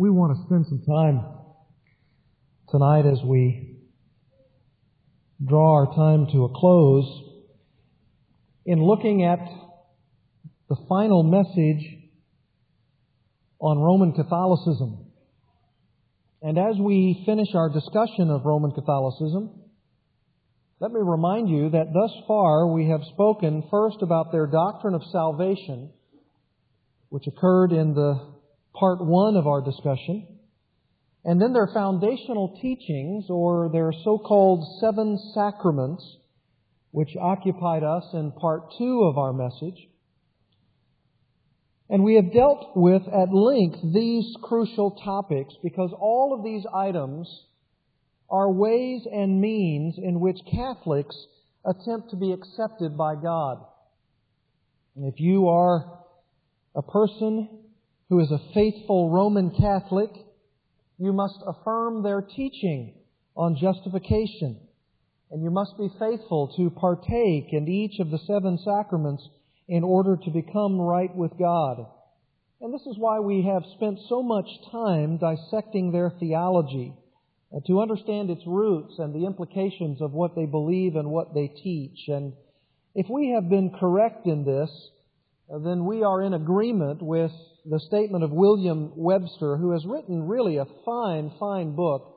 We want to spend some time tonight as we draw our time to a close in looking at the final message on Roman Catholicism. And as we finish our discussion of Roman Catholicism, let me remind you that thus far we have spoken first about their doctrine of salvation, which occurred in the part one of our discussion. And then their foundational teachings, or their so-called seven sacraments, which occupied us in part two of our message. And we have dealt with at length these crucial topics because all of these items are ways and means in which Catholics attempt to be accepted by God. And if you are a person who is a faithful Roman Catholic, you must affirm their teaching on justification. And you must be faithful to partake in each of the seven sacraments in order to become right with God. And this is why we have spent so much time dissecting their theology, uh, to understand its roots and the implications of what they believe and what they teach. And if we have been correct in this, then we are in agreement with the statement of William Webster, who has written really a fine, fine book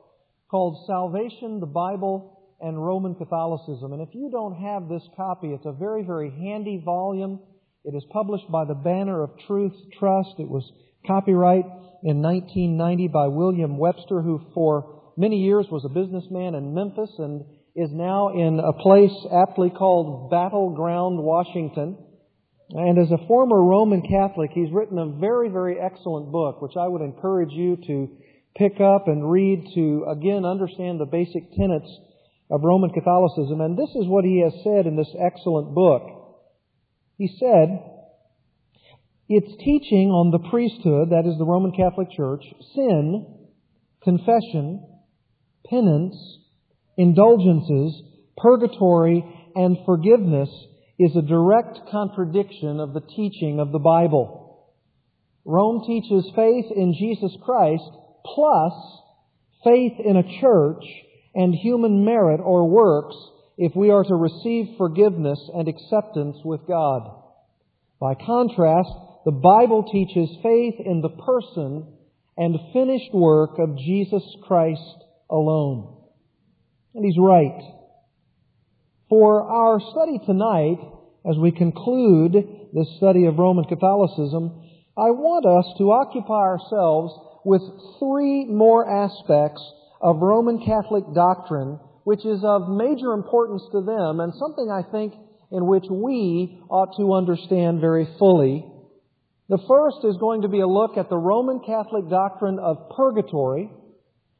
called Salvation, the Bible, and Roman Catholicism. And if you don't have this copy, it's a very, very handy volume. It is published by the Banner of Truth Trust. It was copyright in 1990 by William Webster, who for many years was a businessman in Memphis and is now in a place aptly called Battleground, Washington. And as a former Roman Catholic, he's written a very, very excellent book, which I would encourage you to pick up and read to again understand the basic tenets of Roman Catholicism. And this is what he has said in this excellent book. He said, its teaching on the priesthood, that is the Roman Catholic Church, sin, confession, penance, indulgences, purgatory, and forgiveness is a direct contradiction of the teaching of the Bible. Rome teaches faith in Jesus Christ plus faith in a church and human merit or works if we are to receive forgiveness and acceptance with God. By contrast, the Bible teaches faith in the person and finished work of Jesus Christ alone. And he's right. For our study tonight, as we conclude this study of Roman Catholicism, I want us to occupy ourselves with three more aspects of Roman Catholic doctrine, which is of major importance to them and something I think in which we ought to understand very fully. The first is going to be a look at the Roman Catholic doctrine of purgatory.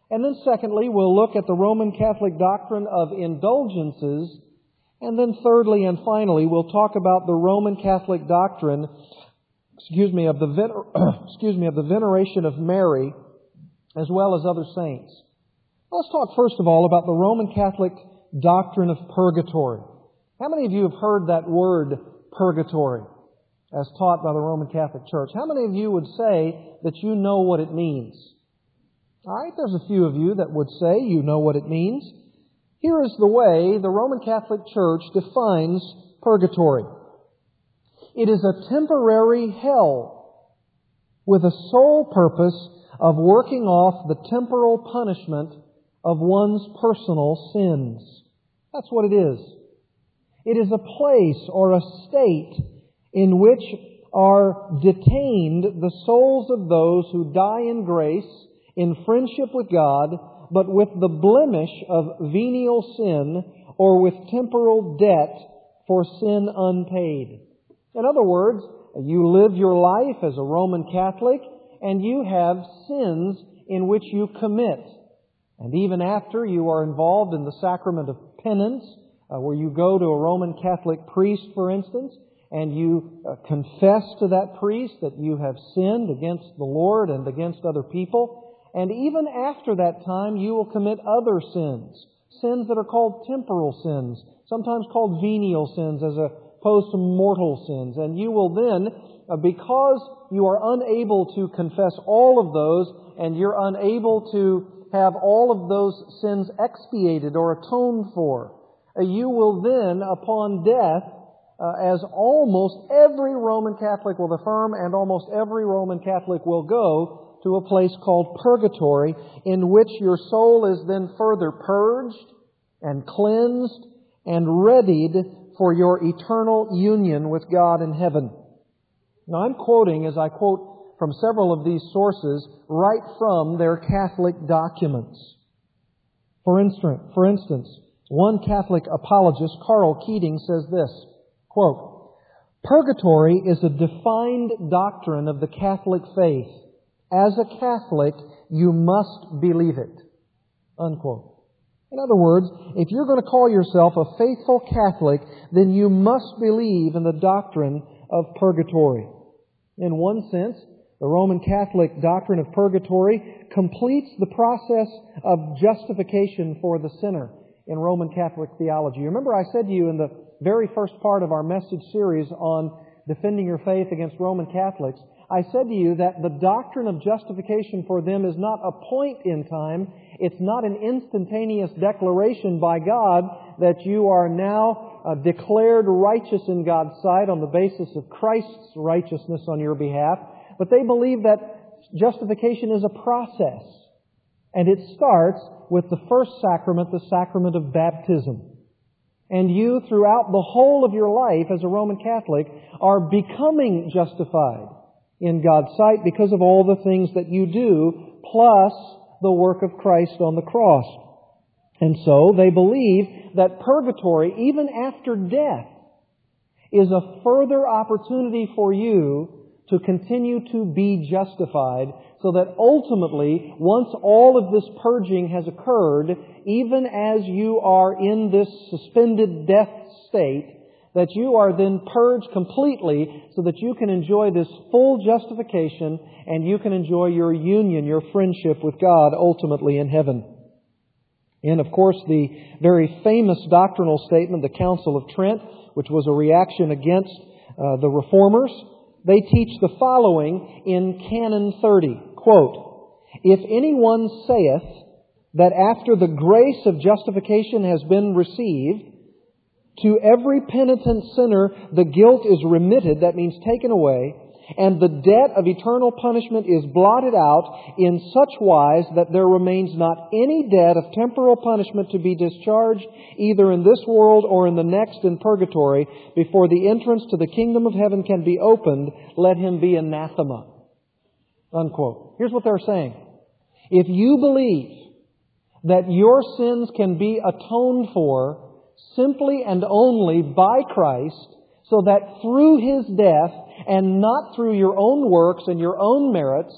And then secondly, we'll look at the Roman Catholic doctrine of indulgences and then thirdly and finally, we'll talk about the Roman Catholic doctrine, excuse me, of the, excuse me, of the veneration of Mary as well as other saints. Let's talk first of all about the Roman Catholic doctrine of purgatory. How many of you have heard that word purgatory as taught by the Roman Catholic Church? How many of you would say that you know what it means? All right, there's a few of you that would say you know what it means. Here is the way the Roman Catholic Church defines purgatory. It is a temporary hell with a sole purpose of working off the temporal punishment of one's personal sins. That's what it is. It is a place or a state in which are detained the souls of those who die in grace, in friendship with God, but with the blemish of venial sin or with temporal debt for sin unpaid. In other words, you live your life as a Roman Catholic and you have sins in which you commit. And even after you are involved in the sacrament of penance, uh, where you go to a Roman Catholic priest, for instance, and you uh, confess to that priest that you have sinned against the Lord and against other people, and even after that time, you will commit other sins. Sins that are called temporal sins, sometimes called venial sins as pose some mortal sins. And you will then, uh, because you are unable to confess all of those and you're unable to have all of those sins expiated or atoned for, uh, you will then, upon death, uh, as almost every Roman Catholic will affirm and almost every Roman Catholic will go to a place called purgatory in which your soul is then further purged and cleansed and readied for your eternal union with God in heaven. Now I'm quoting as I quote from several of these sources right from their Catholic documents. For instance, for instance, one Catholic apologist, Karl Keating, says this, quote, Purgatory is a defined doctrine of the Catholic faith. As a Catholic, you must believe it. Unquote. In other words, if you're going to call yourself a faithful Catholic, then you must believe in the doctrine of purgatory. In one sense, the Roman Catholic doctrine of purgatory completes the process of justification for the sinner in Roman Catholic theology. Remember I said to you in the very first part of our message series on defending your faith against Roman Catholics I said to you that the doctrine of justification for them is not a point in time. It's not an instantaneous declaration by God that you are now uh, declared righteous in God's sight on the basis of Christ's righteousness on your behalf. But they believe that justification is a process. And it starts with the first sacrament, the sacrament of baptism. And you, throughout the whole of your life as a Roman Catholic, are becoming justified in God's sight because of all the things that you do, plus the work of Christ on the cross. And so they believe that purgatory, even after death, is a further opportunity for you to continue to be justified so that ultimately, once all of this purging has occurred, even as you are in this suspended death state, that you are then purged completely so that you can enjoy this full justification and you can enjoy your union, your friendship with God ultimately in heaven. And of course, the very famous doctrinal statement, the Council of Trent, which was a reaction against uh, the reformers, they teach the following in Canon 30. Quote, If anyone saith that after the grace of justification has been received, to every penitent sinner, the guilt is remitted, that means taken away, and the debt of eternal punishment is blotted out in such wise that there remains not any debt of temporal punishment to be discharged either in this world or in the next in purgatory before the entrance to the kingdom of heaven can be opened, let him be anathema. Unquote. Here's what they're saying. If you believe that your sins can be atoned for simply and only by Christ, so that through His death, and not through your own works and your own merits,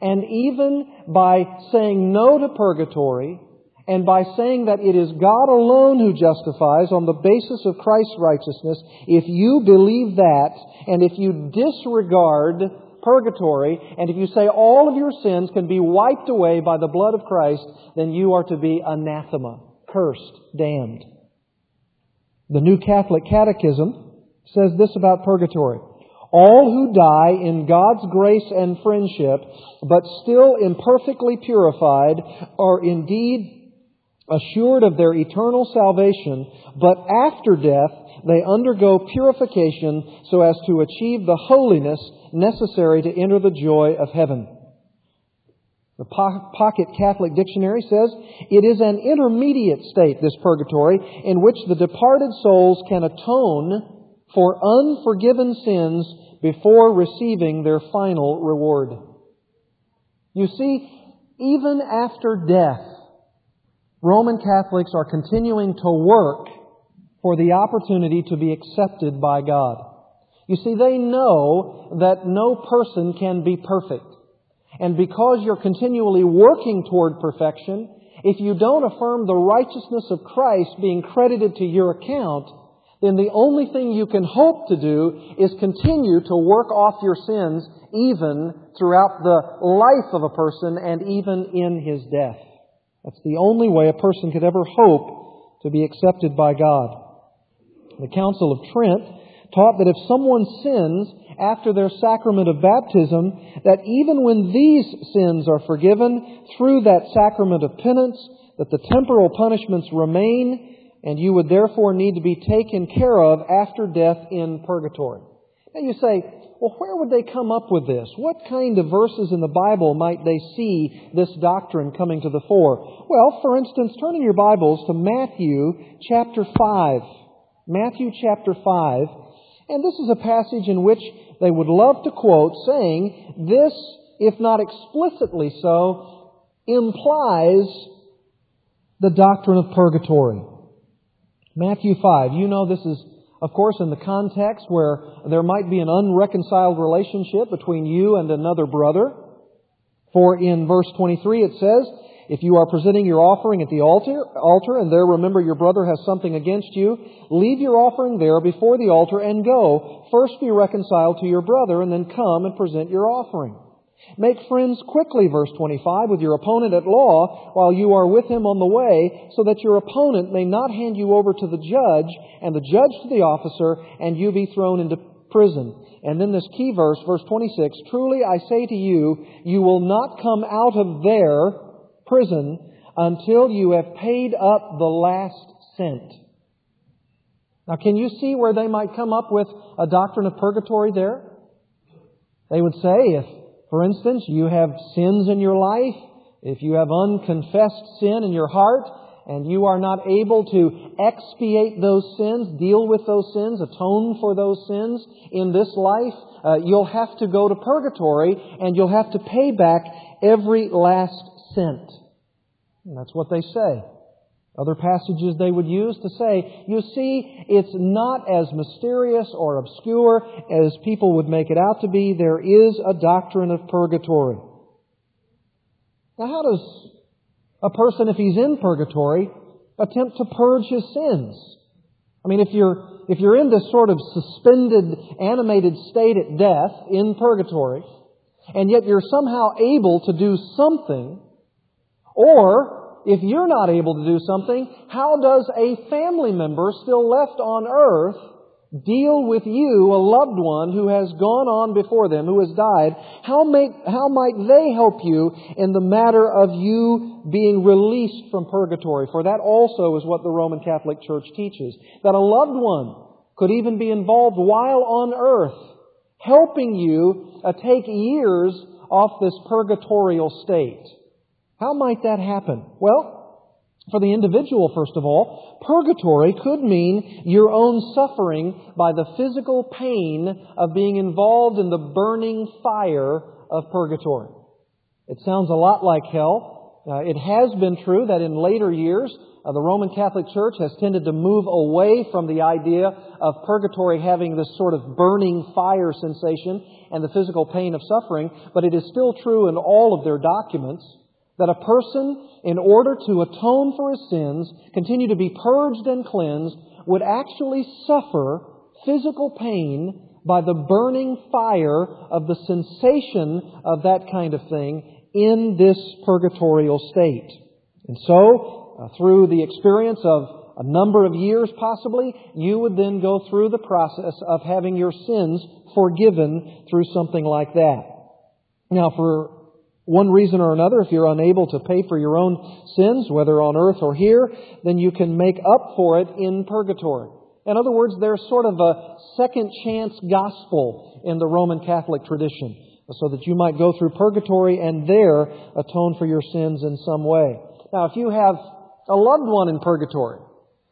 and even by saying no to purgatory, and by saying that it is God alone who justifies on the basis of Christ's righteousness, if you believe that, and if you disregard purgatory, and if you say all of your sins can be wiped away by the blood of Christ, then you are to be anathema, cursed, damned. The New Catholic Catechism says this about purgatory. All who die in God's grace and friendship, but still imperfectly purified, are indeed assured of their eternal salvation, but after death they undergo purification so as to achieve the holiness necessary to enter the joy of heaven. The Pocket Catholic Dictionary says it is an intermediate state, this purgatory, in which the departed souls can atone for unforgiven sins before receiving their final reward. You see, even after death, Roman Catholics are continuing to work for the opportunity to be accepted by God. You see, they know that no person can be perfect. And because you're continually working toward perfection, if you don't affirm the righteousness of Christ being credited to your account, then the only thing you can hope to do is continue to work off your sins even throughout the life of a person and even in his death. That's the only way a person could ever hope to be accepted by God. The Council of Trent taught that if someone sins after their sacrament of baptism, that even when these sins are forgiven through that sacrament of penance, that the temporal punishments remain, and you would therefore need to be taken care of after death in purgatory. Now you say, well, where would they come up with this? What kind of verses in the Bible might they see this doctrine coming to the fore? Well, for instance, turn in your Bibles to Matthew chapter 5. Matthew chapter 5. And this is a passage in which they would love to quote, saying, this, if not explicitly so, implies the doctrine of purgatory. Matthew 5. You know this is of course, in the context where there might be an unreconciled relationship between you and another brother. For in verse 23 it says, if you are presenting your offering at the altar, altar and there remember your brother has something against you, leave your offering there before the altar and go. First be reconciled to your brother and then come and present your offering. Make friends quickly, verse 25, with your opponent at law while you are with him on the way, so that your opponent may not hand you over to the judge, and the judge to the officer, and you be thrown into prison. And then this key verse, verse 26, Truly I say to you, you will not come out of their prison until you have paid up the last cent. Now can you see where they might come up with a doctrine of purgatory there? They would say if for instance, you have sins in your life, if you have unconfessed sin in your heart, and you are not able to expiate those sins, deal with those sins, atone for those sins in this life, uh, you'll have to go to purgatory and you'll have to pay back every last cent. And that's what they say. Other passages they would use to say, you see, it's not as mysterious or obscure as people would make it out to be. There is a doctrine of purgatory. Now how does a person, if he's in purgatory, attempt to purge his sins? I mean, if you're, if you're in this sort of suspended, animated state at death in purgatory, and yet you're somehow able to do something, or if you're not able to do something, how does a family member still left on earth deal with you, a loved one who has gone on before them, who has died? How, how might they help you in the matter of you being released from purgatory? For that also is what the Roman Catholic Church teaches. That a loved one could even be involved while on earth, helping you uh, take years off this purgatorial state. How might that happen? Well, for the individual, first of all, purgatory could mean your own suffering by the physical pain of being involved in the burning fire of purgatory. It sounds a lot like hell. Uh, it has been true that in later years, uh, the Roman Catholic Church has tended to move away from the idea of purgatory having this sort of burning fire sensation and the physical pain of suffering, but it is still true in all of their documents that a person, in order to atone for his sins, continue to be purged and cleansed, would actually suffer physical pain by the burning fire of the sensation of that kind of thing in this purgatorial state. And so, uh, through the experience of a number of years possibly, you would then go through the process of having your sins forgiven through something like that. Now, for one reason or another, if you're unable to pay for your own sins, whether on earth or here, then you can make up for it in purgatory. In other words, there's sort of a second chance gospel in the Roman Catholic tradition, so that you might go through purgatory and there atone for your sins in some way. Now, if you have a loved one in purgatory,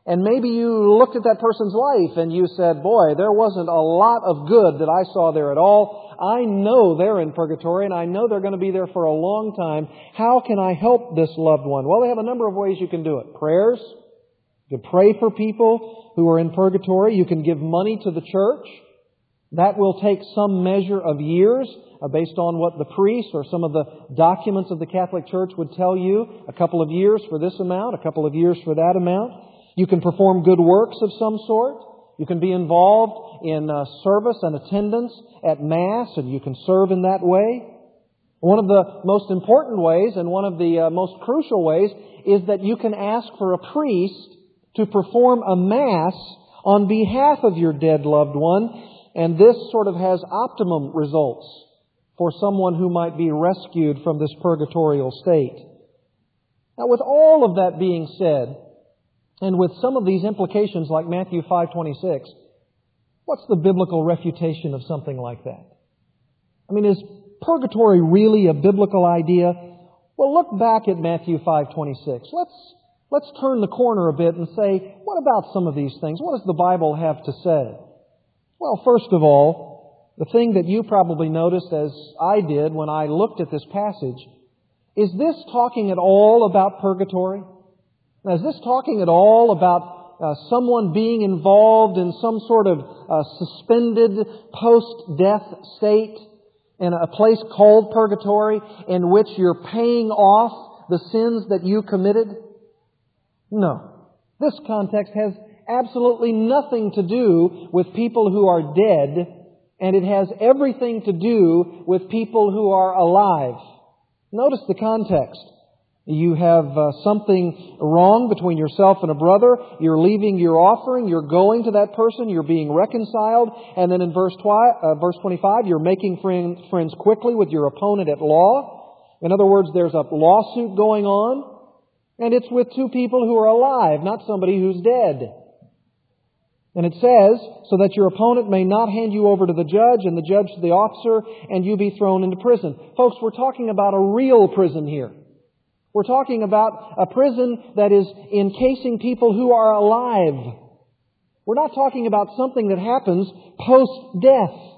and maybe you looked at that person's life and you said, boy, there wasn't a lot of good that I saw there at all. I know they're in purgatory and I know they're going to be there for a long time. How can I help this loved one? Well, they have a number of ways you can do it. Prayers. You pray for people who are in purgatory. You can give money to the church. That will take some measure of years uh, based on what the priest or some of the documents of the Catholic Church would tell you. A couple of years for this amount, a couple of years for that amount. You can perform good works of some sort. You can be involved in uh, service and attendance at Mass, and you can serve in that way. One of the most important ways and one of the uh, most crucial ways is that you can ask for a priest to perform a Mass on behalf of your dead loved one, and this sort of has optimum results for someone who might be rescued from this purgatorial state. Now, with all of that being said, and with some of these implications like Matthew 5:26, what's the biblical refutation of something like that? I mean, is purgatory really a biblical idea? Well, look back at Matthew 5:26. Let's let's turn the corner a bit and say, what about some of these things? What does the Bible have to say? Well, first of all, the thing that you probably noticed as I did when I looked at this passage is this talking at all about purgatory? Now, is this talking at all about uh, someone being involved in some sort of uh, suspended post-death state in a place called purgatory in which you're paying off the sins that you committed? No. This context has absolutely nothing to do with people who are dead, and it has everything to do with people who are alive. Notice the context. You have uh, something wrong between yourself and a brother. You're leaving your offering. You're going to that person. You're being reconciled. And then in verse, twi- uh, verse 25, you're making friend, friends quickly with your opponent at law. In other words, there's a lawsuit going on. And it's with two people who are alive, not somebody who's dead. And it says, so that your opponent may not hand you over to the judge and the judge to the officer and you be thrown into prison. Folks, we're talking about a real prison here. We're talking about a prison that is encasing people who are alive. We're not talking about something that happens post-death.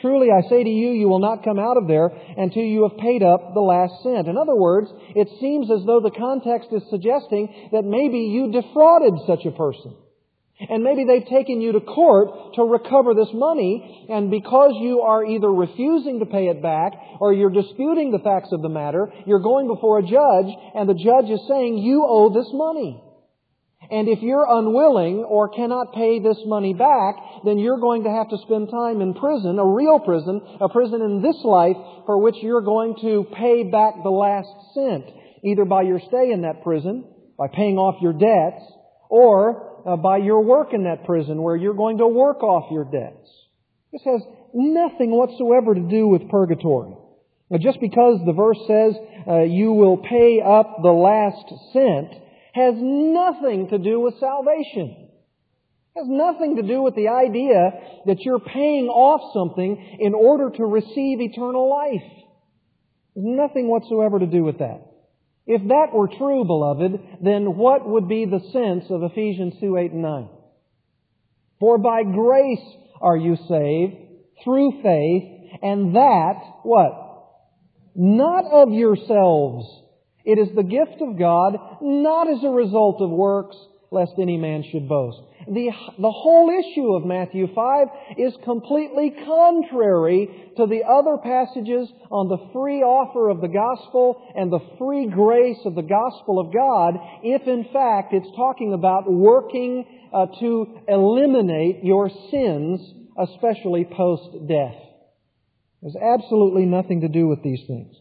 Truly, I say to you, you will not come out of there until you have paid up the last cent. In other words, it seems as though the context is suggesting that maybe you defrauded such a person. And maybe they've taken you to court to recover this money, and because you are either refusing to pay it back or you're disputing the facts of the matter, you're going before a judge, and the judge is saying, you owe this money. And if you're unwilling or cannot pay this money back, then you're going to have to spend time in prison, a real prison, a prison in this life for which you're going to pay back the last cent, either by your stay in that prison, by paying off your debts, or uh, by your work in that prison where you're going to work off your debts. This has nothing whatsoever to do with purgatory. Now, just because the verse says uh, you will pay up the last cent has nothing to do with salvation. It has nothing to do with the idea that you're paying off something in order to receive eternal life. Nothing whatsoever to do with that. If that were true, beloved, then what would be the sense of Ephesians 2, 8, and 9? For by grace are you saved through faith, and that, what? Not of yourselves. It is the gift of God, not as a result of works, lest any man should boast. The, the whole issue of Matthew 5 is completely contrary to the other passages on the free offer of the gospel and the free grace of the gospel of God, if in fact it's talking about working uh, to eliminate your sins, especially post-death. There's absolutely nothing to do with these things.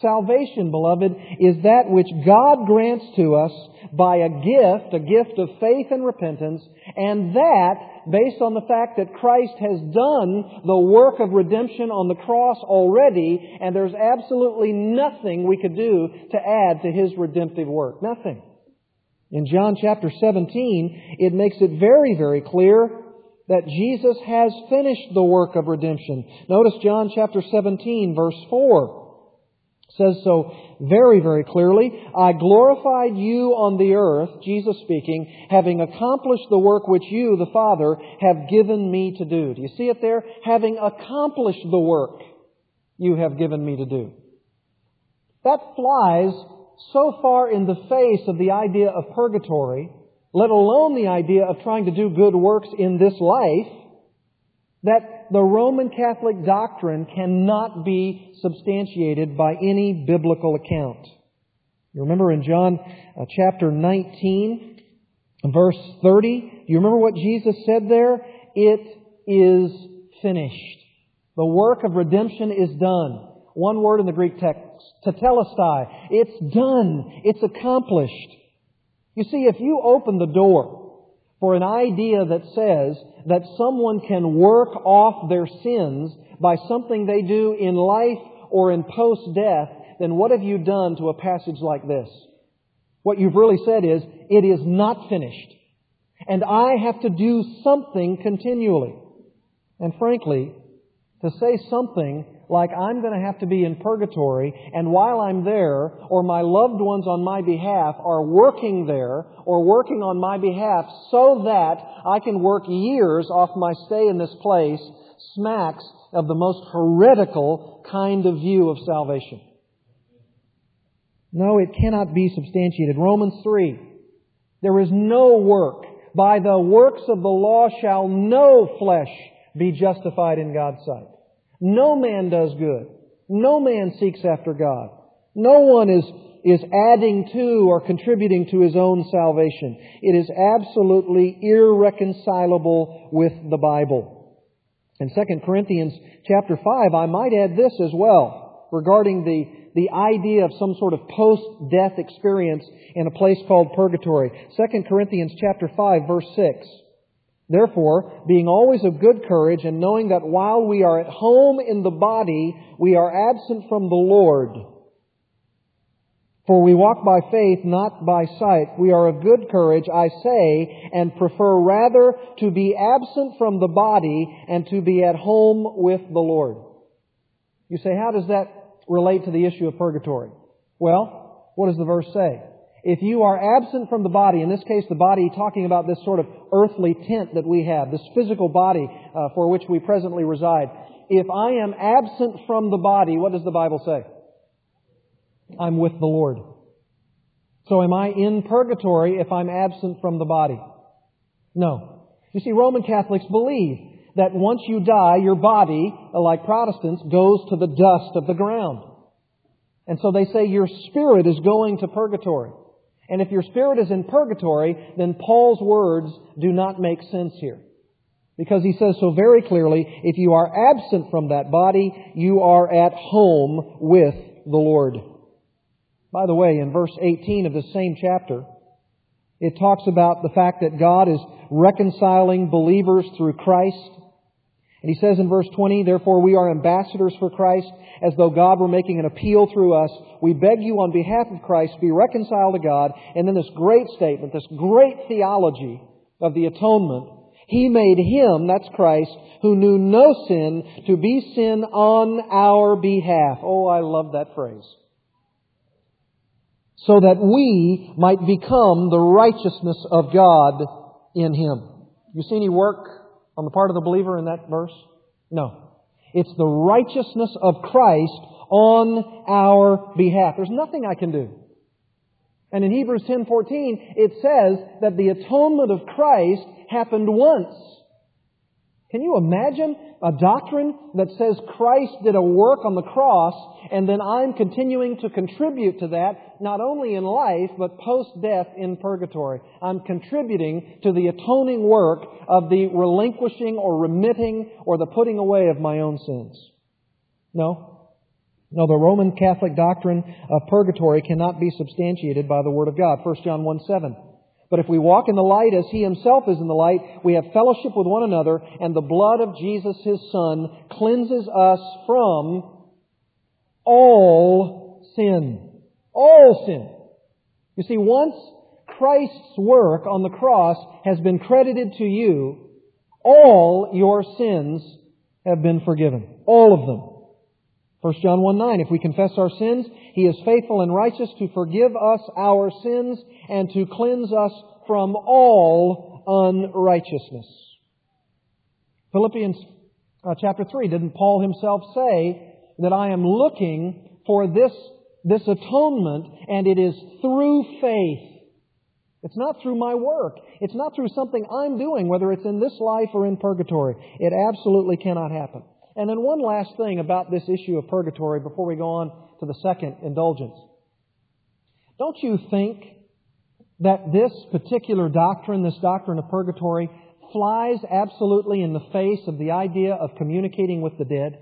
Salvation, beloved, is that which God grants to us by a gift, a gift of faith and repentance, and that based on the fact that Christ has done the work of redemption on the cross already, and there's absolutely nothing we could do to add to His redemptive work. Nothing. In John chapter 17, it makes it very, very clear that Jesus has finished the work of redemption. Notice John chapter 17 verse 4 says so very, very clearly. I glorified you on the earth, Jesus speaking, having accomplished the work which you, the Father, have given me to do. Do you see it there? Having accomplished the work you have given me to do. That flies so far in the face of the idea of purgatory, let alone the idea of trying to do good works in this life, that the Roman Catholic doctrine cannot be substantiated by any biblical account. You remember in John uh, chapter 19, verse 30, you remember what Jesus said there? It is finished. The work of redemption is done. One word in the Greek text, tetelestai. It's done. It's accomplished. You see, if you open the door for an idea that says that someone can work off their sins by something they do in life or in post-death, then what have you done to a passage like this? What you've really said is, it is not finished. And I have to do something continually. And frankly, to say something like I'm going to have to be in purgatory and while I'm there or my loved ones on my behalf are working there or working on my behalf so that I can work years off my stay in this place smacks of the most heretical kind of view of salvation. No, it cannot be substantiated. Romans 3. There is no work. By the works of the law shall no flesh be justified in God's sight. No man does good. No man seeks after God. No one is, is adding to or contributing to his own salvation. It is absolutely irreconcilable with the Bible. In 2 Corinthians chapter 5, I might add this as well regarding the, the idea of some sort of post-death experience in a place called purgatory. 2 Corinthians chapter 5 verse 6. Therefore, being always of good courage and knowing that while we are at home in the body, we are absent from the Lord. For we walk by faith, not by sight. We are of good courage, I say, and prefer rather to be absent from the body and to be at home with the Lord. You say, how does that relate to the issue of purgatory? Well, what does the verse say? If you are absent from the body, in this case the body talking about this sort of earthly tent that we have, this physical body uh, for which we presently reside, if I am absent from the body, what does the Bible say? I'm with the Lord. So am I in purgatory if I'm absent from the body? No. You see, Roman Catholics believe that once you die, your body, like Protestants, goes to the dust of the ground. And so they say your spirit is going to purgatory. And if your spirit is in purgatory, then Paul's words do not make sense here. Because he says so very clearly, if you are absent from that body, you are at home with the Lord. By the way, in verse 18 of the same chapter, it talks about the fact that God is reconciling believers through Christ. And he says in verse 20, Therefore we are ambassadors for Christ, as though God were making an appeal through us. We beg you on behalf of Christ, be reconciled to God. And then this great statement, this great theology of the atonement. He made him, that's Christ, who knew no sin, to be sin on our behalf. Oh, I love that phrase. So that we might become the righteousness of God in him. You see any work on the part of the believer in that verse? No. It's the righteousness of Christ on our behalf. There's nothing I can do. And in Hebrews 10:14 it says that the atonement of Christ happened once can you imagine a doctrine that says Christ did a work on the cross and then I'm continuing to contribute to that, not only in life, but post-death in purgatory? I'm contributing to the atoning work of the relinquishing or remitting or the putting away of my own sins. No? No, the Roman Catholic doctrine of purgatory cannot be substantiated by the Word of God. 1 John 1 7. But if we walk in the light as He Himself is in the light, we have fellowship with one another, and the blood of Jesus, His Son, cleanses us from all sin. All sin. You see, once Christ's work on the cross has been credited to you, all your sins have been forgiven. All of them. 1 John 1 9, if we confess our sins, He is faithful and righteous to forgive us our sins and to cleanse us from all unrighteousness. Philippians uh, chapter 3, didn't Paul himself say that I am looking for this, this atonement and it is through faith? It's not through my work. It's not through something I'm doing, whether it's in this life or in purgatory. It absolutely cannot happen. And then one last thing about this issue of purgatory before we go on to the second indulgence. Don't you think that this particular doctrine, this doctrine of purgatory, flies absolutely in the face of the idea of communicating with the dead?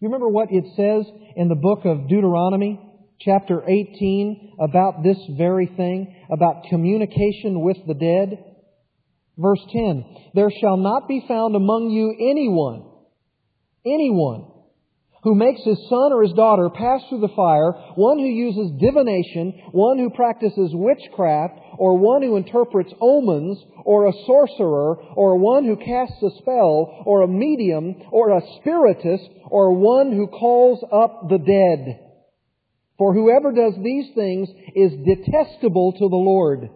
You remember what it says in the book of Deuteronomy? chapter 18 about this very thing, about communication with the dead. Verse 10, There shall not be found among you anyone, anyone, who makes his son or his daughter pass through the fire, one who uses divination, one who practices witchcraft, or one who interprets omens, or a sorcerer, or one who casts a spell, or a medium, or a spiritist, or one who calls up the dead. For whoever does these things is detestable to the Lord.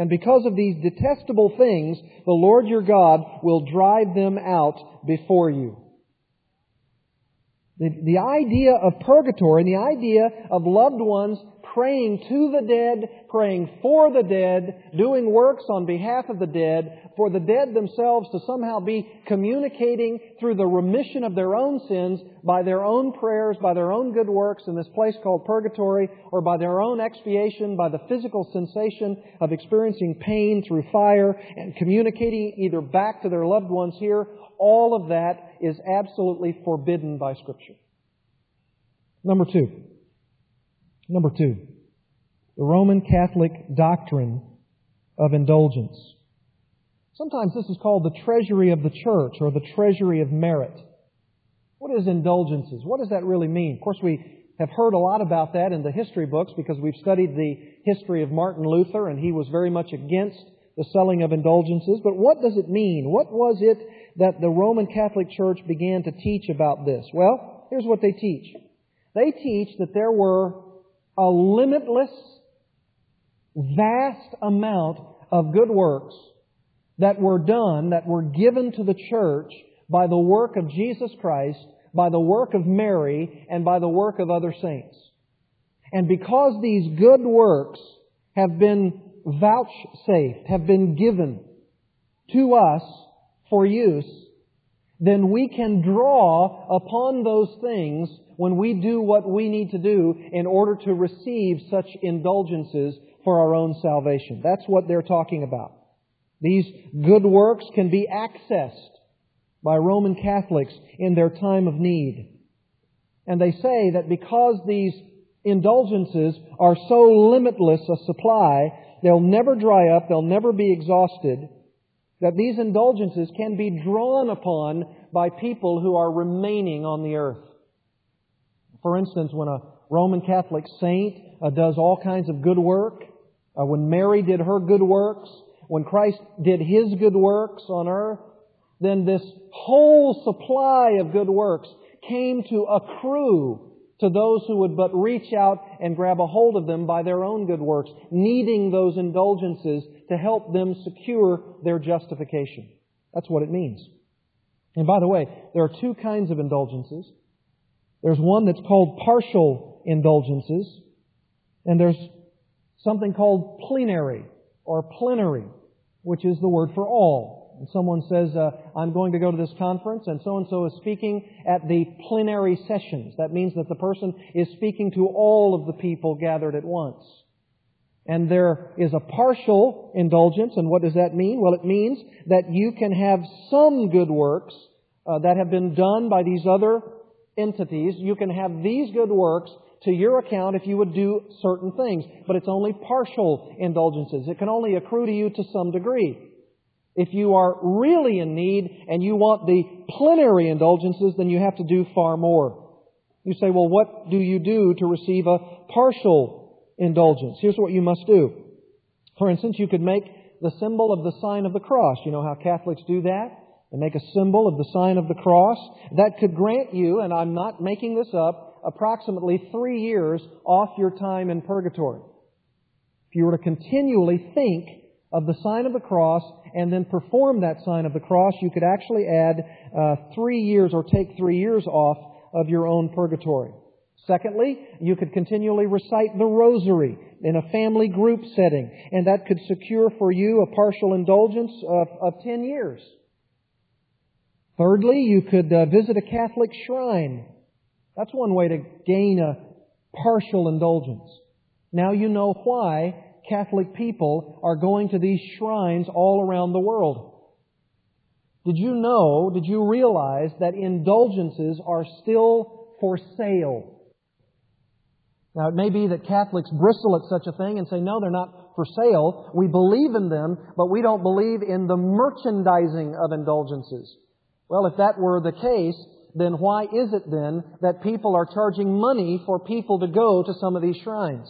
And because of these detestable things, the Lord your God will drive them out before you. The, the idea of purgatory and the idea of loved ones praying to the dead, praying for the dead, doing works on behalf of the dead, for the dead themselves to somehow be communicating through the remission of their own sins by their own prayers, by their own good works in this place called purgatory, or by their own expiation, by the physical sensation of experiencing pain through fire and communicating either back to their loved ones here. All of that is absolutely forbidden by Scripture. Number two. Number two, the Roman Catholic doctrine of indulgence. Sometimes this is called the treasury of the church or the treasury of merit. What is indulgences? What does that really mean? Of course, we have heard a lot about that in the history books because we've studied the history of Martin Luther and he was very much against the selling of indulgences. But what does it mean? What was it that the Roman Catholic Church began to teach about this? Well, here's what they teach. They teach that there were a limitless, vast amount of good works that were done, that were given to the church by the work of Jesus Christ, by the work of Mary, and by the work of other saints. And because these good works have been vouchsafed, have been given to us for use, then we can draw upon those things when we do what we need to do in order to receive such indulgences for our own salvation. That's what they're talking about. These good works can be accessed by Roman Catholics in their time of need. And they say that because these indulgences are so limitless a supply, they'll never dry up, they'll never be exhausted, that these indulgences can be drawn upon by people who are remaining on the earth. For instance, when a Roman Catholic saint uh, does all kinds of good work, uh, when Mary did her good works, when Christ did his good works on earth, then this whole supply of good works came to accrue to those who would but reach out and grab a hold of them by their own good works, needing those indulgences to help them secure their justification. That's what it means. And by the way, there are two kinds of indulgences. There's one that's called partial indulgences, and there's something called plenary or plenary, which is the word for all. And someone says, uh, I'm going to go to this conference, and so and so is speaking at the plenary sessions. That means that the person is speaking to all of the people gathered at once. And there is a partial indulgence, and what does that mean? Well, it means that you can have some good works uh, that have been done by these other entities, you can have these good works to your account if you would do certain things. But it's only partial indulgences. It can only accrue to you to some degree. If you are really in need and you want the plenary indulgences, then you have to do far more. You say, well, what do you do to receive a partial indulgence? Here's what you must do. For instance, you could make the symbol of the sign of the cross. You know how Catholics do that? and make a symbol of the sign of the cross, that could grant you, and I'm not making this up, approximately three years off your time in purgatory. If you were to continually think of the sign of the cross and then perform that sign of the cross, you could actually add uh, three years or take three years off of your own purgatory. Secondly, you could continually recite the rosary in a family group setting, and that could secure for you a partial indulgence of, of 10 years. Thirdly, you could uh, visit a Catholic shrine. That's one way to gain a partial indulgence. Now you know why Catholic people are going to these shrines all around the world. Did you know, did you realize that indulgences are still for sale? Now, it may be that Catholics bristle at such a thing and say, no, they're not for sale. We believe in them, but we don't believe in the merchandising of indulgences. Well, if that were the case, then why is it then that people are charging money for people to go to some of these shrines?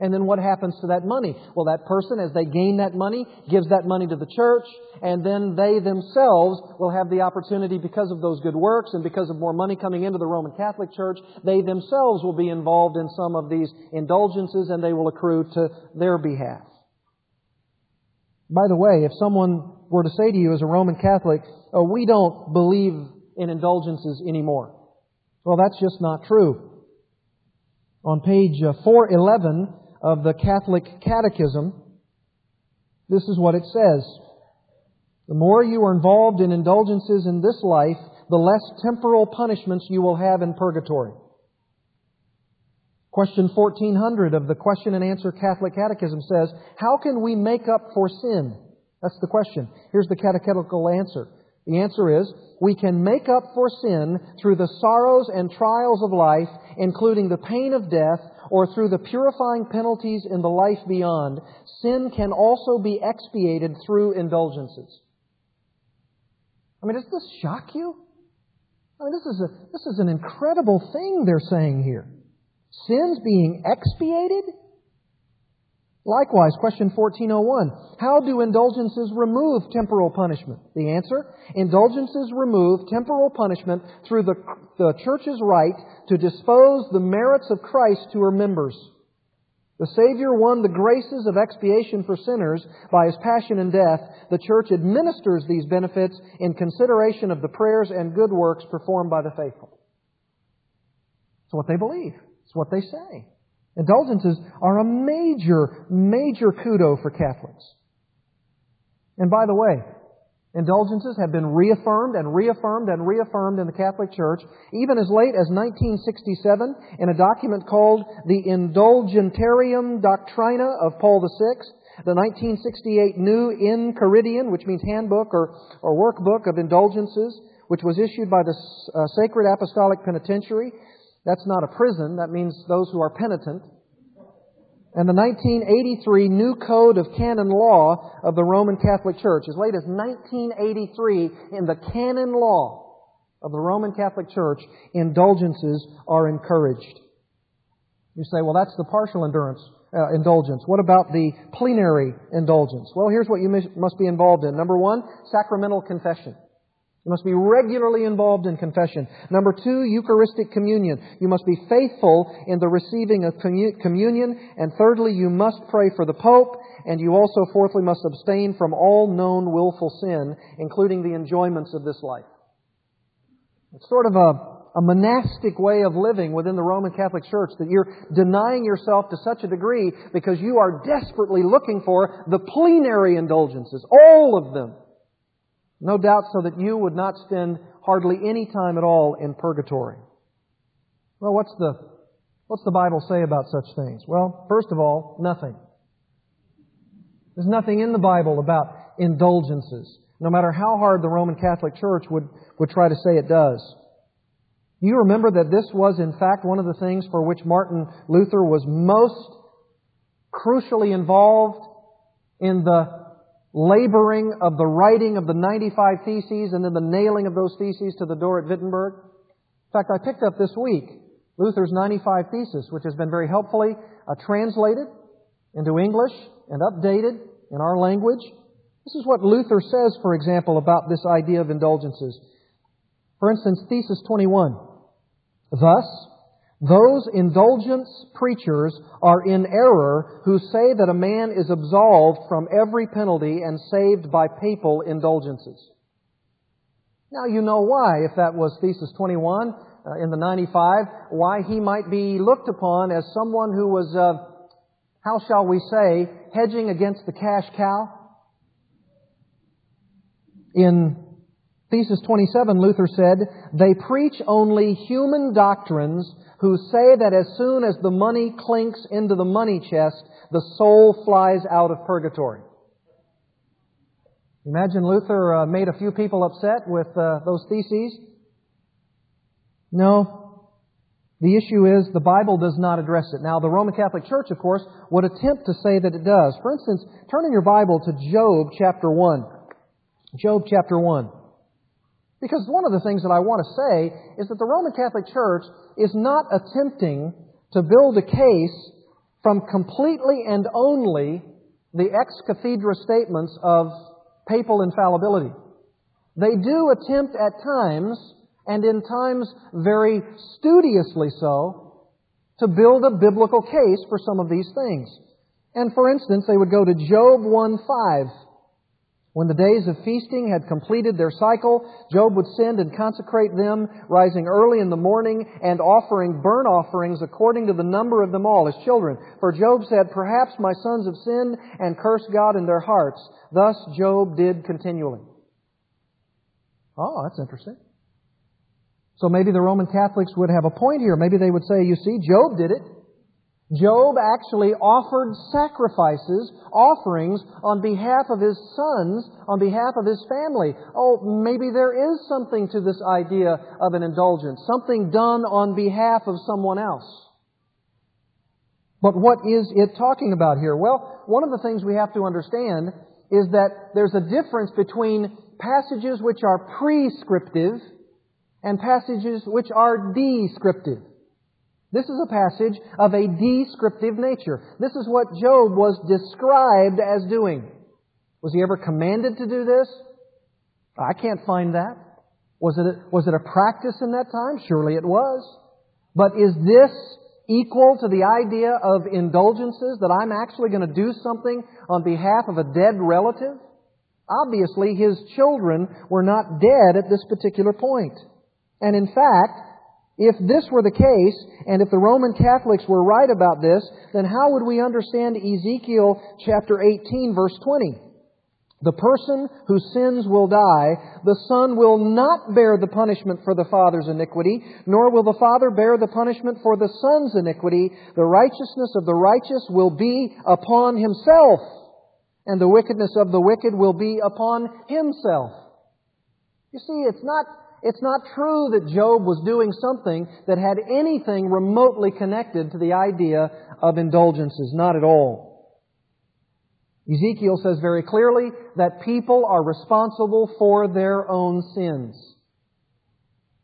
And then what happens to that money? Well, that person, as they gain that money, gives that money to the church, and then they themselves will have the opportunity, because of those good works and because of more money coming into the Roman Catholic Church, they themselves will be involved in some of these indulgences and they will accrue to their behalf. By the way, if someone were to say to you as a Roman Catholic, oh, we don't believe in indulgences anymore. Well, that's just not true. On page uh, 411 of the Catholic Catechism, this is what it says. The more you are involved in indulgences in this life, the less temporal punishments you will have in purgatory. Question 1400 of the Question and Answer Catholic Catechism says, How can we make up for sin? That's the question. Here's the catechetical answer. The answer is, we can make up for sin through the sorrows and trials of life, including the pain of death, or through the purifying penalties in the life beyond. Sin can also be expiated through indulgences. I mean, does this shock you? I mean, this is, a, this is an incredible thing they're saying here. Sins being expiated? Likewise, question 1401. How do indulgences remove temporal punishment? The answer, indulgences remove temporal punishment through the, the church's right to dispose the merits of Christ to her members. The Savior won the graces of expiation for sinners by His passion and death. The church administers these benefits in consideration of the prayers and good works performed by the faithful. It's what they believe. It's what they say. Indulgences are a major, major kudo for Catholics. And by the way, indulgences have been reaffirmed and reaffirmed and reaffirmed in the Catholic Church, even as late as 1967 in a document called the Indulgentiarum Doctrina of Paul VI, the 1968 New Enchiridion, which means handbook or, or workbook of indulgences, which was issued by the uh, Sacred Apostolic Penitentiary, that's not a prison, that means those who are penitent. And the 1983 New Code of Canon Law of the Roman Catholic Church, as late as 1983, in the canon law of the Roman Catholic Church, indulgences are encouraged. You say, well, that's the partial endurance, uh, indulgence. What about the plenary indulgence? Well, here's what you must be involved in. Number one, sacramental confession. You must be regularly involved in confession. Number two, Eucharistic communion. You must be faithful in the receiving of communion. And thirdly, you must pray for the Pope. And you also, fourthly, must abstain from all known willful sin, including the enjoyments of this life. It's sort of a, a monastic way of living within the Roman Catholic Church that you're denying yourself to such a degree because you are desperately looking for the plenary indulgences, all of them. No doubt so that you would not spend hardly any time at all in purgatory. Well, what's the, what's the Bible say about such things? Well, first of all, nothing. There's nothing in the Bible about indulgences, no matter how hard the Roman Catholic Church would, would try to say it does. You remember that this was, in fact, one of the things for which Martin Luther was most crucially involved in the laboring of the writing of the 95 Theses and then the nailing of those Theses to the door at Wittenberg. In fact, I picked up this week Luther's 95 Thesis, which has been very helpfully uh, translated into English and updated in our language. This is what Luther says, for example, about this idea of indulgences. For instance, Thesis 21. Thus, those indulgence preachers are in error who say that a man is absolved from every penalty and saved by papal indulgences. Now you know why, if that was Thesis 21 uh, in the 95, why he might be looked upon as someone who was, uh, how shall we say, hedging against the cash cow. In Thesis 27, Luther said, they preach only human doctrines who say that as soon as the money clinks into the money chest, the soul flies out of purgatory. Imagine Luther uh, made a few people upset with uh, those theses. No. The issue is the Bible does not address it. Now, the Roman Catholic Church, of course, would attempt to say that it does. For instance, turn in your Bible to Job chapter 1. Job chapter 1. Because one of the things that I want to say is that the Roman Catholic Church is not attempting to build a case from completely and only the ex cathedra statements of papal infallibility. They do attempt at times, and in times very studiously so, to build a biblical case for some of these things. And for instance, they would go to Job 1 5. When the days of feasting had completed their cycle, Job would send and consecrate them, rising early in the morning and offering burnt offerings according to the number of them all, his children. For Job said, Perhaps my sons have sinned and cursed God in their hearts. Thus Job did continually. Oh, that's interesting. So maybe the Roman Catholics would have a point here. Maybe they would say, you see, Job did it. Job actually offered sacrifices, offerings on behalf of his sons, on behalf of his family. Oh, maybe there is something to this idea of an indulgence, something done on behalf of someone else. But what is it talking about here? Well, one of the things we have to understand is that there's a difference between passages which are prescriptive and passages which are descriptive. This is a passage of a descriptive nature. This is what Job was described as doing. Was he ever commanded to do this? I can't find that. Was it a, was it a practice in that time? Surely it was. But is this equal to the idea of indulgences that I'm actually going to do something on behalf of a dead relative? Obviously, his children were not dead at this particular point. And in fact, if this were the case, and if the Roman Catholics were right about this, then how would we understand Ezekiel chapter 18 verse 20? The person whose sins will die, the son will not bear the punishment for the father's iniquity, nor will the father bear the punishment for the son's iniquity. The righteousness of the righteous will be upon himself, and the wickedness of the wicked will be upon himself. You see, it's not it's not true that Job was doing something that had anything remotely connected to the idea of indulgences. Not at all. Ezekiel says very clearly that people are responsible for their own sins.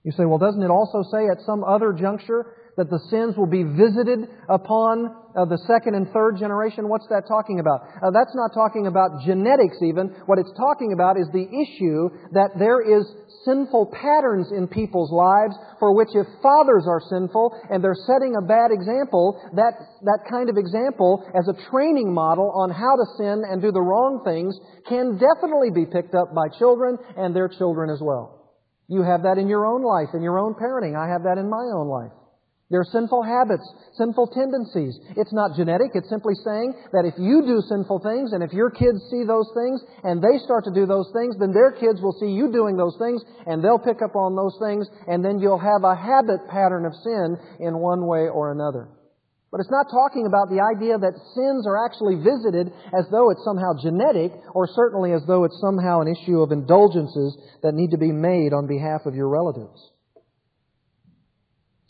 You say, well, doesn't it also say at some other juncture that the sins will be visited upon uh, the second and third generation. What's that talking about? Uh, that's not talking about genetics even. What it's talking about is the issue that there is sinful patterns in people's lives for which if fathers are sinful and they're setting a bad example, that, that kind of example as a training model on how to sin and do the wrong things can definitely be picked up by children and their children as well. You have that in your own life, in your own parenting. I have that in my own life. There are sinful habits, sinful tendencies. It's not genetic. It's simply saying that if you do sinful things and if your kids see those things and they start to do those things, then their kids will see you doing those things and they'll pick up on those things and then you'll have a habit pattern of sin in one way or another. But it's not talking about the idea that sins are actually visited as though it's somehow genetic or certainly as though it's somehow an issue of indulgences that need to be made on behalf of your relatives.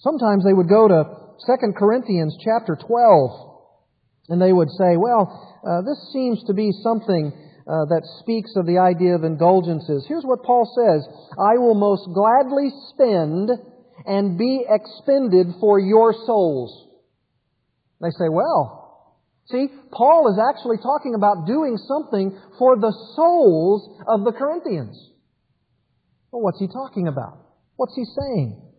Sometimes they would go to 2 Corinthians chapter 12 and they would say, well, uh, this seems to be something uh, that speaks of the idea of indulgences. Here's what Paul says I will most gladly spend and be expended for your souls. They say, well, see, Paul is actually talking about doing something for the souls of the Corinthians. Well, what's he talking about? What's he saying?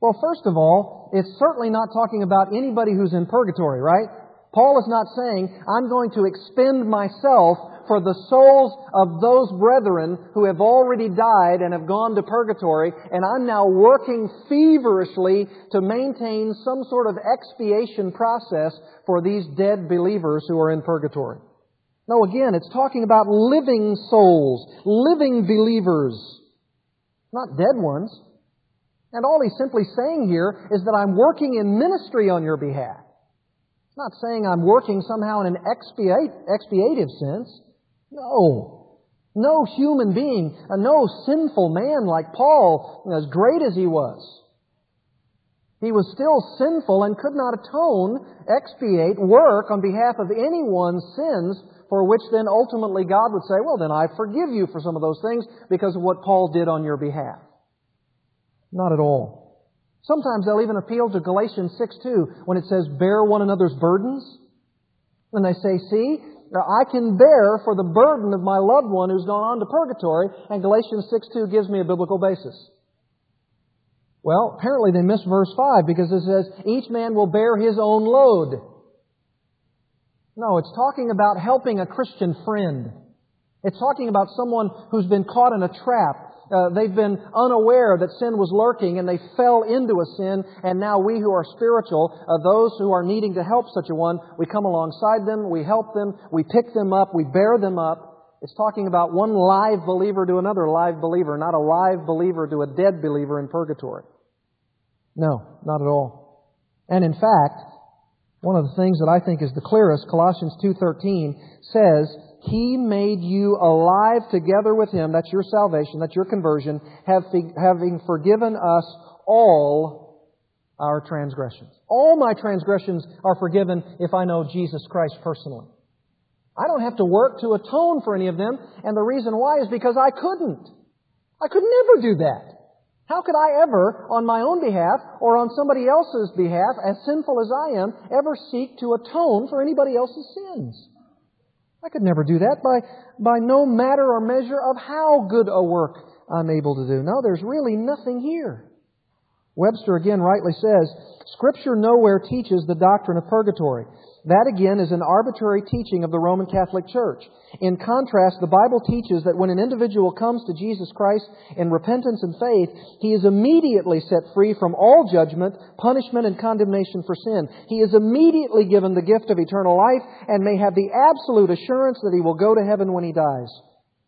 Well, first of all, it's certainly not talking about anybody who's in purgatory, right? Paul is not saying, I'm going to expend myself for the souls of those brethren who have already died and have gone to purgatory, and I'm now working feverishly to maintain some sort of expiation process for these dead believers who are in purgatory. No, again, it's talking about living souls, living believers, not dead ones. And all he's simply saying here is that I'm working in ministry on your behalf. It's not saying I'm working somehow in an expiate, expiative sense. No. No human being, uh, no sinful man like Paul, as great as he was, He was still sinful and could not atone, expiate, work on behalf of anyone's sins for which then ultimately God would say, well, then I forgive you for some of those things because of what Paul did on your behalf. Not at all. Sometimes they'll even appeal to Galatians 6 2 when it says, bear one another's burdens. And they say, see, I can bear for the burden of my loved one who's gone on to purgatory, and Galatians 6 2 gives me a biblical basis. Well, apparently they missed verse 5 because it says, each man will bear his own load. No, it's talking about helping a Christian friend. It's talking about someone who's been caught in a trap. Uh, they've been unaware that sin was lurking and they fell into a sin and now we who are spiritual, uh, those who are needing to help such a one, we come alongside them, we help them, we pick them up, we bear them up. It's talking about one live believer to another live believer, not a live believer to a dead believer in purgatory. No, not at all. And in fact, one of the things that I think is the clearest, Colossians 2:13 says, "He made you alive together with him, that's your salvation, that's your conversion, having forgiven us all our transgressions." All my transgressions are forgiven if I know Jesus Christ personally. I don't have to work to atone for any of them, and the reason why is because I couldn't. I could never do that. How could I ever, on my own behalf or on somebody else's behalf, as sinful as I am, ever seek to atone for anybody else's sins? I could never do that by, by no matter or measure of how good a work I'm able to do. No, there's really nothing here. Webster again rightly says, Scripture nowhere teaches the doctrine of purgatory. That again is an arbitrary teaching of the Roman Catholic Church. In contrast, the Bible teaches that when an individual comes to Jesus Christ in repentance and faith, he is immediately set free from all judgment, punishment, and condemnation for sin. He is immediately given the gift of eternal life and may have the absolute assurance that he will go to heaven when he dies.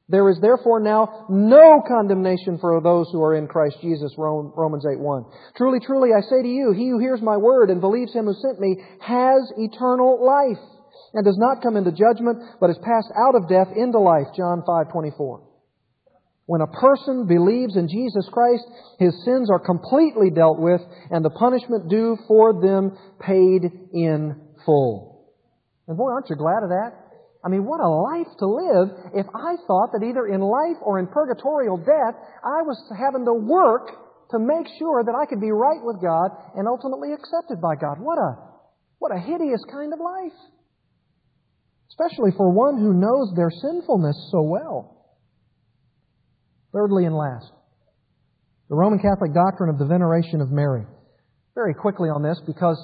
There is therefore now no condemnation for those who are in Christ Jesus, Romans 8 1. Truly, truly, I say to you, he who hears my word and believes him who sent me has eternal life and does not come into judgment, but is passed out of death into life, John 5 24. When a person believes in Jesus Christ, his sins are completely dealt with and the punishment due for them paid in full. And boy, aren't you glad of that? I mean, what a life to live if I thought that either in life or in purgatorial death, I was having to work to make sure that I could be right with God and ultimately accepted by God. What a, what a hideous kind of life. Especially for one who knows their sinfulness so well. Thirdly and last, the Roman Catholic doctrine of the veneration of Mary. Very quickly on this, because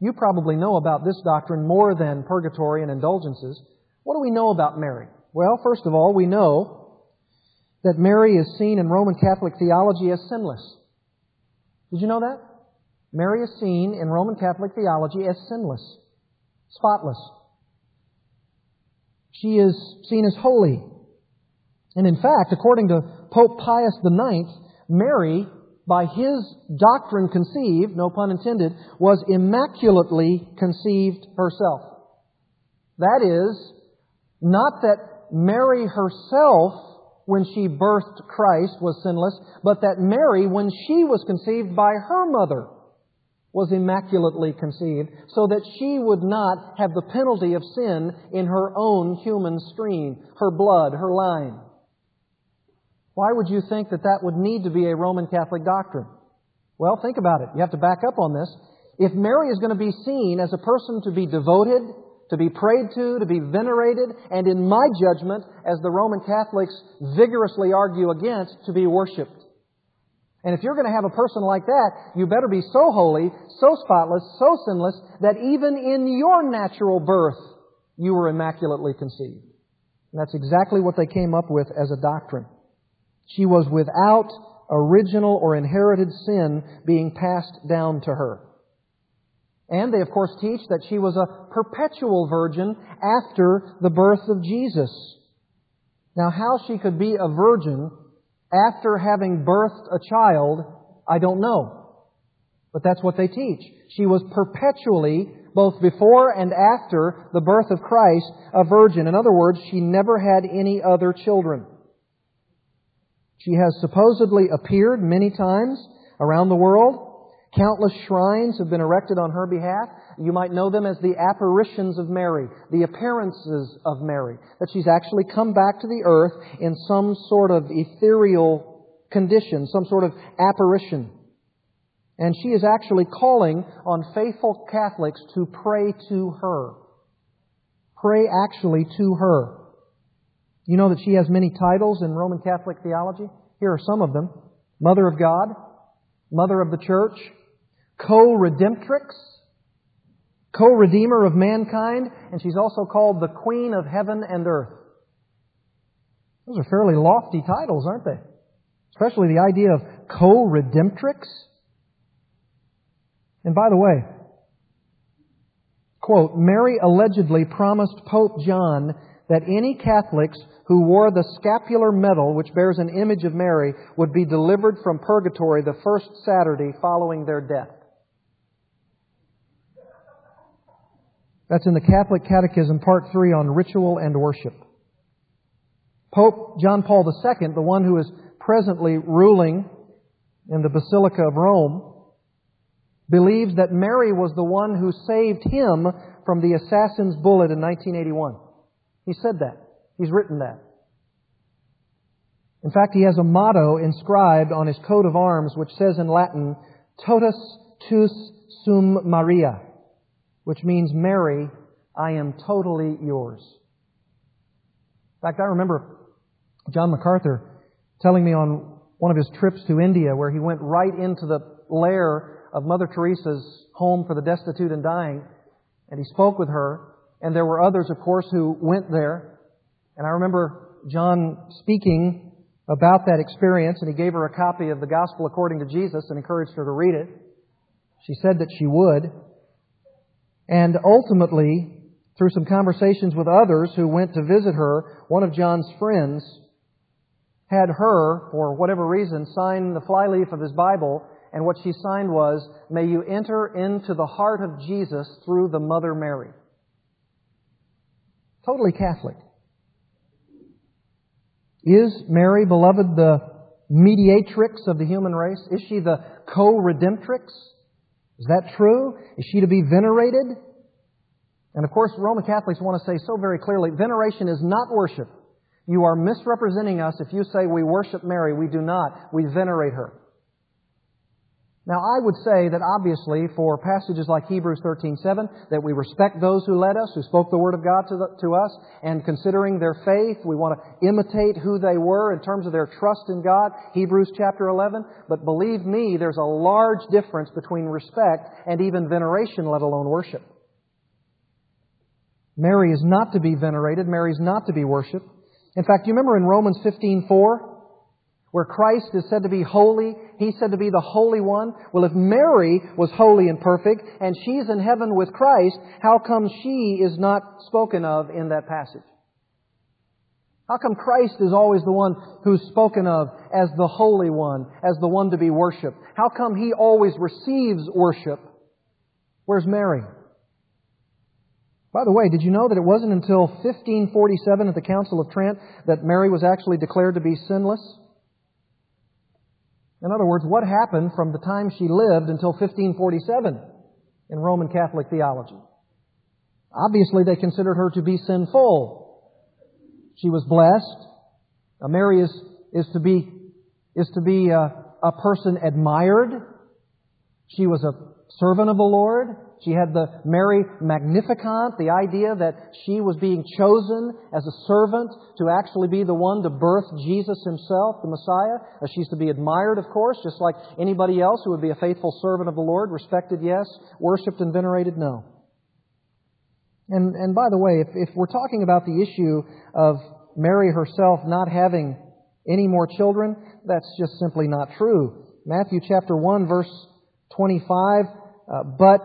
you probably know about this doctrine more than purgatory and indulgences. What do we know about Mary? Well, first of all, we know that Mary is seen in Roman Catholic theology as sinless. Did you know that? Mary is seen in Roman Catholic theology as sinless, spotless. She is seen as holy. And in fact, according to Pope Pius IX, Mary, by his doctrine conceived, no pun intended, was immaculately conceived herself. That is, not that Mary herself, when she birthed Christ, was sinless, but that Mary, when she was conceived by her mother, was immaculately conceived, so that she would not have the penalty of sin in her own human stream, her blood, her line. Why would you think that that would need to be a Roman Catholic doctrine? Well, think about it. You have to back up on this. If Mary is going to be seen as a person to be devoted to be prayed to, to be venerated, and in my judgment, as the Roman Catholics vigorously argue against, to be worshiped. And if you're going to have a person like that, you better be so holy, so spotless, so sinless, that even in your natural birth, you were immaculately conceived. And that's exactly what they came up with as a doctrine. She was without original or inherited sin being passed down to her. And they, of course, teach that she was a perpetual virgin after the birth of Jesus. Now, how she could be a virgin after having birthed a child, I don't know. But that's what they teach. She was perpetually, both before and after the birth of Christ, a virgin. In other words, she never had any other children. She has supposedly appeared many times around the world Countless shrines have been erected on her behalf. You might know them as the apparitions of Mary, the appearances of Mary, that she's actually come back to the earth in some sort of ethereal condition, some sort of apparition. And she is actually calling on faithful Catholics to pray to her. Pray actually to her. You know that she has many titles in Roman Catholic theology? Here are some of them. Mother of God, Mother of the Church, co-redemptrix, co-redeemer of mankind, and she's also called the Queen of Heaven and Earth. Those are fairly lofty titles, aren't they? Especially the idea of co-redemptrix. And by the way, quote, Mary allegedly promised Pope John that any Catholics who wore the scapular medal, which bears an image of Mary, would be delivered from purgatory the first Saturday following their death. That's in the Catholic Catechism, Part 3 on ritual and worship. Pope John Paul II, the one who is presently ruling in the Basilica of Rome, believes that Mary was the one who saved him from the assassin's bullet in 1981. He said that. He's written that. In fact, he has a motto inscribed on his coat of arms which says in Latin, Totus tuus sum Maria which means, Mary, I am totally yours. In fact, I remember John MacArthur telling me on one of his trips to India where he went right into the lair of Mother Teresa's home for the destitute and dying, and he spoke with her, and there were others, of course, who went there. And I remember John speaking about that experience, and he gave her a copy of the Gospel according to Jesus and encouraged her to read it. She said that she would. And ultimately, through some conversations with others who went to visit her, one of John's friends had her, for whatever reason, sign the flyleaf of his Bible, and what she signed was, May you enter into the heart of Jesus through the Mother Mary. Totally Catholic. Is Mary, beloved, the mediatrix of the human race? Is she the co-redemptrix? Is that true? Is she to be venerated? And of course, Roman Catholics want to say so very clearly, veneration is not worship. You are misrepresenting us if you say we worship Mary. We do not. We venerate her. Now, I would say that obviously for passages like Hebrews 13:7, that we respect those who led us, who spoke the word of God to, the, to us, and considering their faith, we want to imitate who they were in terms of their trust in God. Hebrews chapter 11. But believe me, there's a large difference between respect and even veneration, let alone worship. Mary is not to be venerated. Mary is not to be worshipped. In fact, do you remember in Romans 15:4 where Christ is said to be holy, He's said to be the Holy One. Well, if Mary was holy and perfect, and she's in heaven with Christ, how come she is not spoken of in that passage? How come Christ is always the one who's spoken of as the Holy One, as the one to be worshiped? How come He always receives worship? Where's Mary? By the way, did you know that it wasn't until 1547 at the Council of Trent that Mary was actually declared to be sinless? In other words, what happened from the time she lived until 1547 in Roman Catholic theology? Obviously, they considered her to be sinful. She was blessed. Now, Mary is, is to be, is to be a, a person admired. She was a servant of the Lord. She had the Mary Magnificat, the idea that she was being chosen as a servant to actually be the one to birth Jesus himself, the Messiah. She's to be admired, of course, just like anybody else who would be a faithful servant of the Lord, respected, yes, worshipped and venerated, no. And, and by the way, if, if we're talking about the issue of Mary herself not having any more children, that's just simply not true. Matthew chapter 1 verse 25, uh, but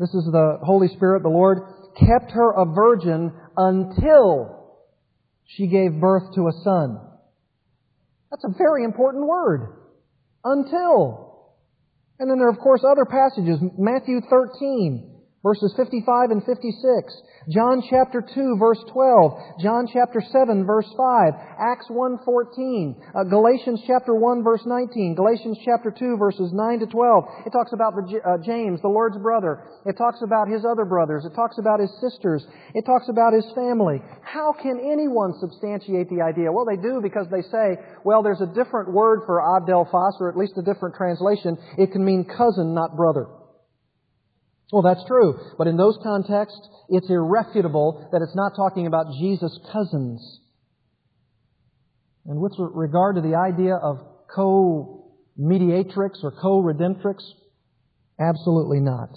this is the Holy Spirit, the Lord, kept her a virgin until she gave birth to a son. That's a very important word. Until. And then there are, of course, other passages. Matthew 13, Verses 55 and 56. John chapter 2 verse 12. John chapter 7 verse 5. Acts 1.14. Uh, Galatians chapter 1 verse 19. Galatians chapter 2 verses 9 to 12. It talks about the, uh, James, the Lord's brother. It talks about his other brothers. It talks about his sisters. It talks about his family. How can anyone substantiate the idea? Well, they do because they say, well, there's a different word for Adelphos, or at least a different translation. It can mean cousin, not brother. Well, that's true. But in those contexts, it's irrefutable that it's not talking about Jesus' cousins. And with regard to the idea of co-mediatrix or co-redemptrix, absolutely not.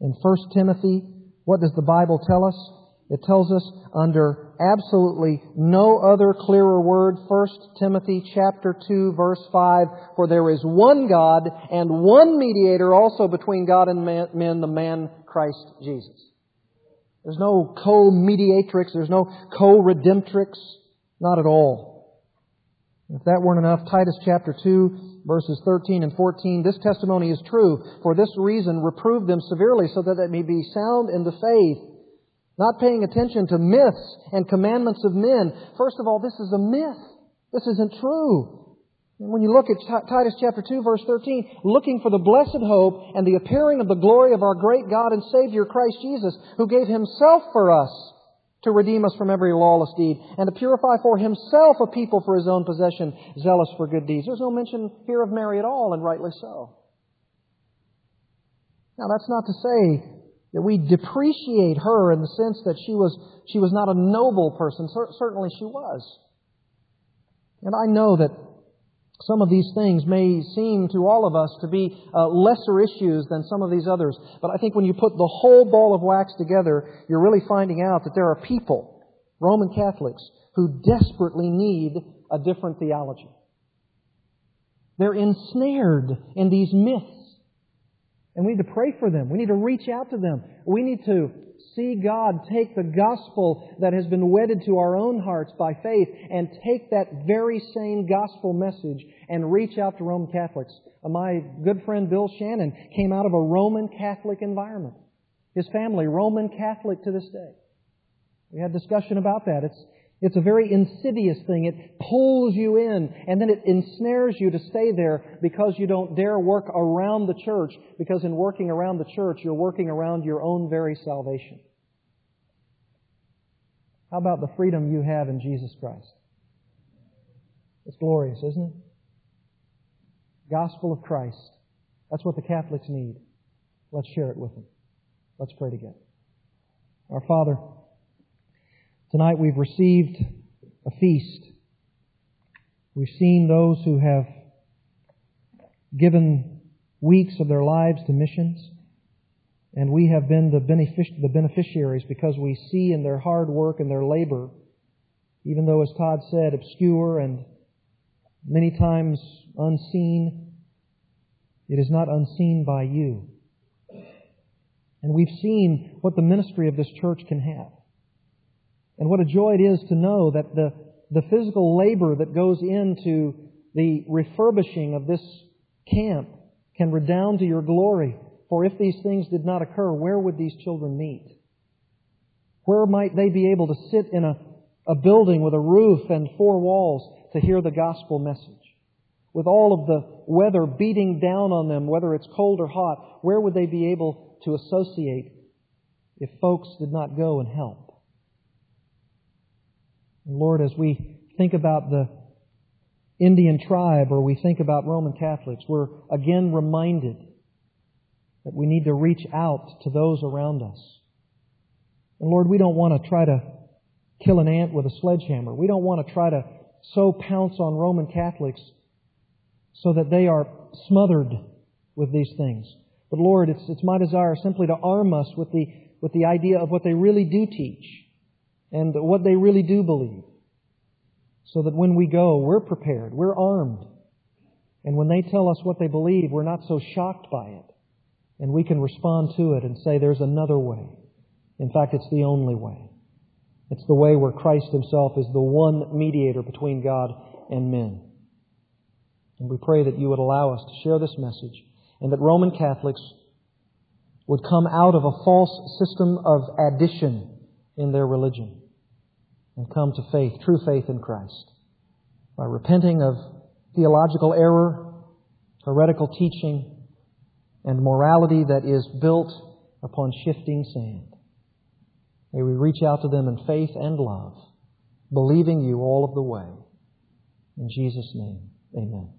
In 1 Timothy, what does the Bible tell us? It tells us under absolutely no other clearer word, 1 Timothy chapter 2 verse 5, for there is one God and one mediator also between God and men, the man Christ Jesus. There's no co-mediatrix, there's no co-redemptrix, not at all. If that weren't enough, Titus chapter 2 verses 13 and 14, this testimony is true. For this reason, reprove them severely so that they may be sound in the faith not paying attention to myths and commandments of men. First of all, this is a myth. This isn't true. And when you look at Titus chapter 2 verse 13, looking for the blessed hope and the appearing of the glory of our great God and Savior Christ Jesus, who gave himself for us to redeem us from every lawless deed and to purify for himself a people for his own possession, zealous for good deeds. There's no mention here of Mary at all, and rightly so. Now that's not to say that we depreciate her in the sense that she was, she was not a noble person. Certainly she was. And I know that some of these things may seem to all of us to be uh, lesser issues than some of these others. But I think when you put the whole ball of wax together, you're really finding out that there are people, Roman Catholics, who desperately need a different theology. They're ensnared in these myths and we need to pray for them. We need to reach out to them. We need to see God take the gospel that has been wedded to our own hearts by faith and take that very same gospel message and reach out to Roman Catholics. Uh, my good friend Bill Shannon came out of a Roman Catholic environment. His family, Roman Catholic to this day. We had discussion about that. It's, it's a very insidious thing. It pulls you in and then it ensnares you to stay there because you don't dare work around the church because in working around the church, you're working around your own very salvation. How about the freedom you have in Jesus Christ? It's glorious, isn't it? Gospel of Christ. That's what the Catholics need. Let's share it with them. Let's pray together. Our Father, Tonight we've received a feast. We've seen those who have given weeks of their lives to missions, and we have been the, benefic- the beneficiaries because we see in their hard work and their labor, even though, as Todd said, obscure and many times unseen, it is not unseen by you. And we've seen what the ministry of this church can have. And what a joy it is to know that the, the physical labor that goes into the refurbishing of this camp can redound to your glory. For if these things did not occur, where would these children meet? Where might they be able to sit in a, a building with a roof and four walls to hear the gospel message? With all of the weather beating down on them, whether it's cold or hot, where would they be able to associate if folks did not go and help? Lord, as we think about the Indian tribe or we think about Roman Catholics, we're again reminded that we need to reach out to those around us. And Lord, we don't want to try to kill an ant with a sledgehammer. We don't want to try to so pounce on Roman Catholics so that they are smothered with these things. But Lord, it's, it's my desire simply to arm us with the, with the idea of what they really do teach and what they really do believe. So that when we go, we're prepared, we're armed. And when they tell us what they believe, we're not so shocked by it. And we can respond to it and say, there's another way. In fact, it's the only way. It's the way where Christ Himself is the one mediator between God and men. And we pray that you would allow us to share this message and that Roman Catholics would come out of a false system of addition in their religion and come to faith, true faith in Christ, by repenting of theological error, heretical teaching, and morality that is built upon shifting sand. May we reach out to them in faith and love, believing you all of the way. In Jesus' name, amen.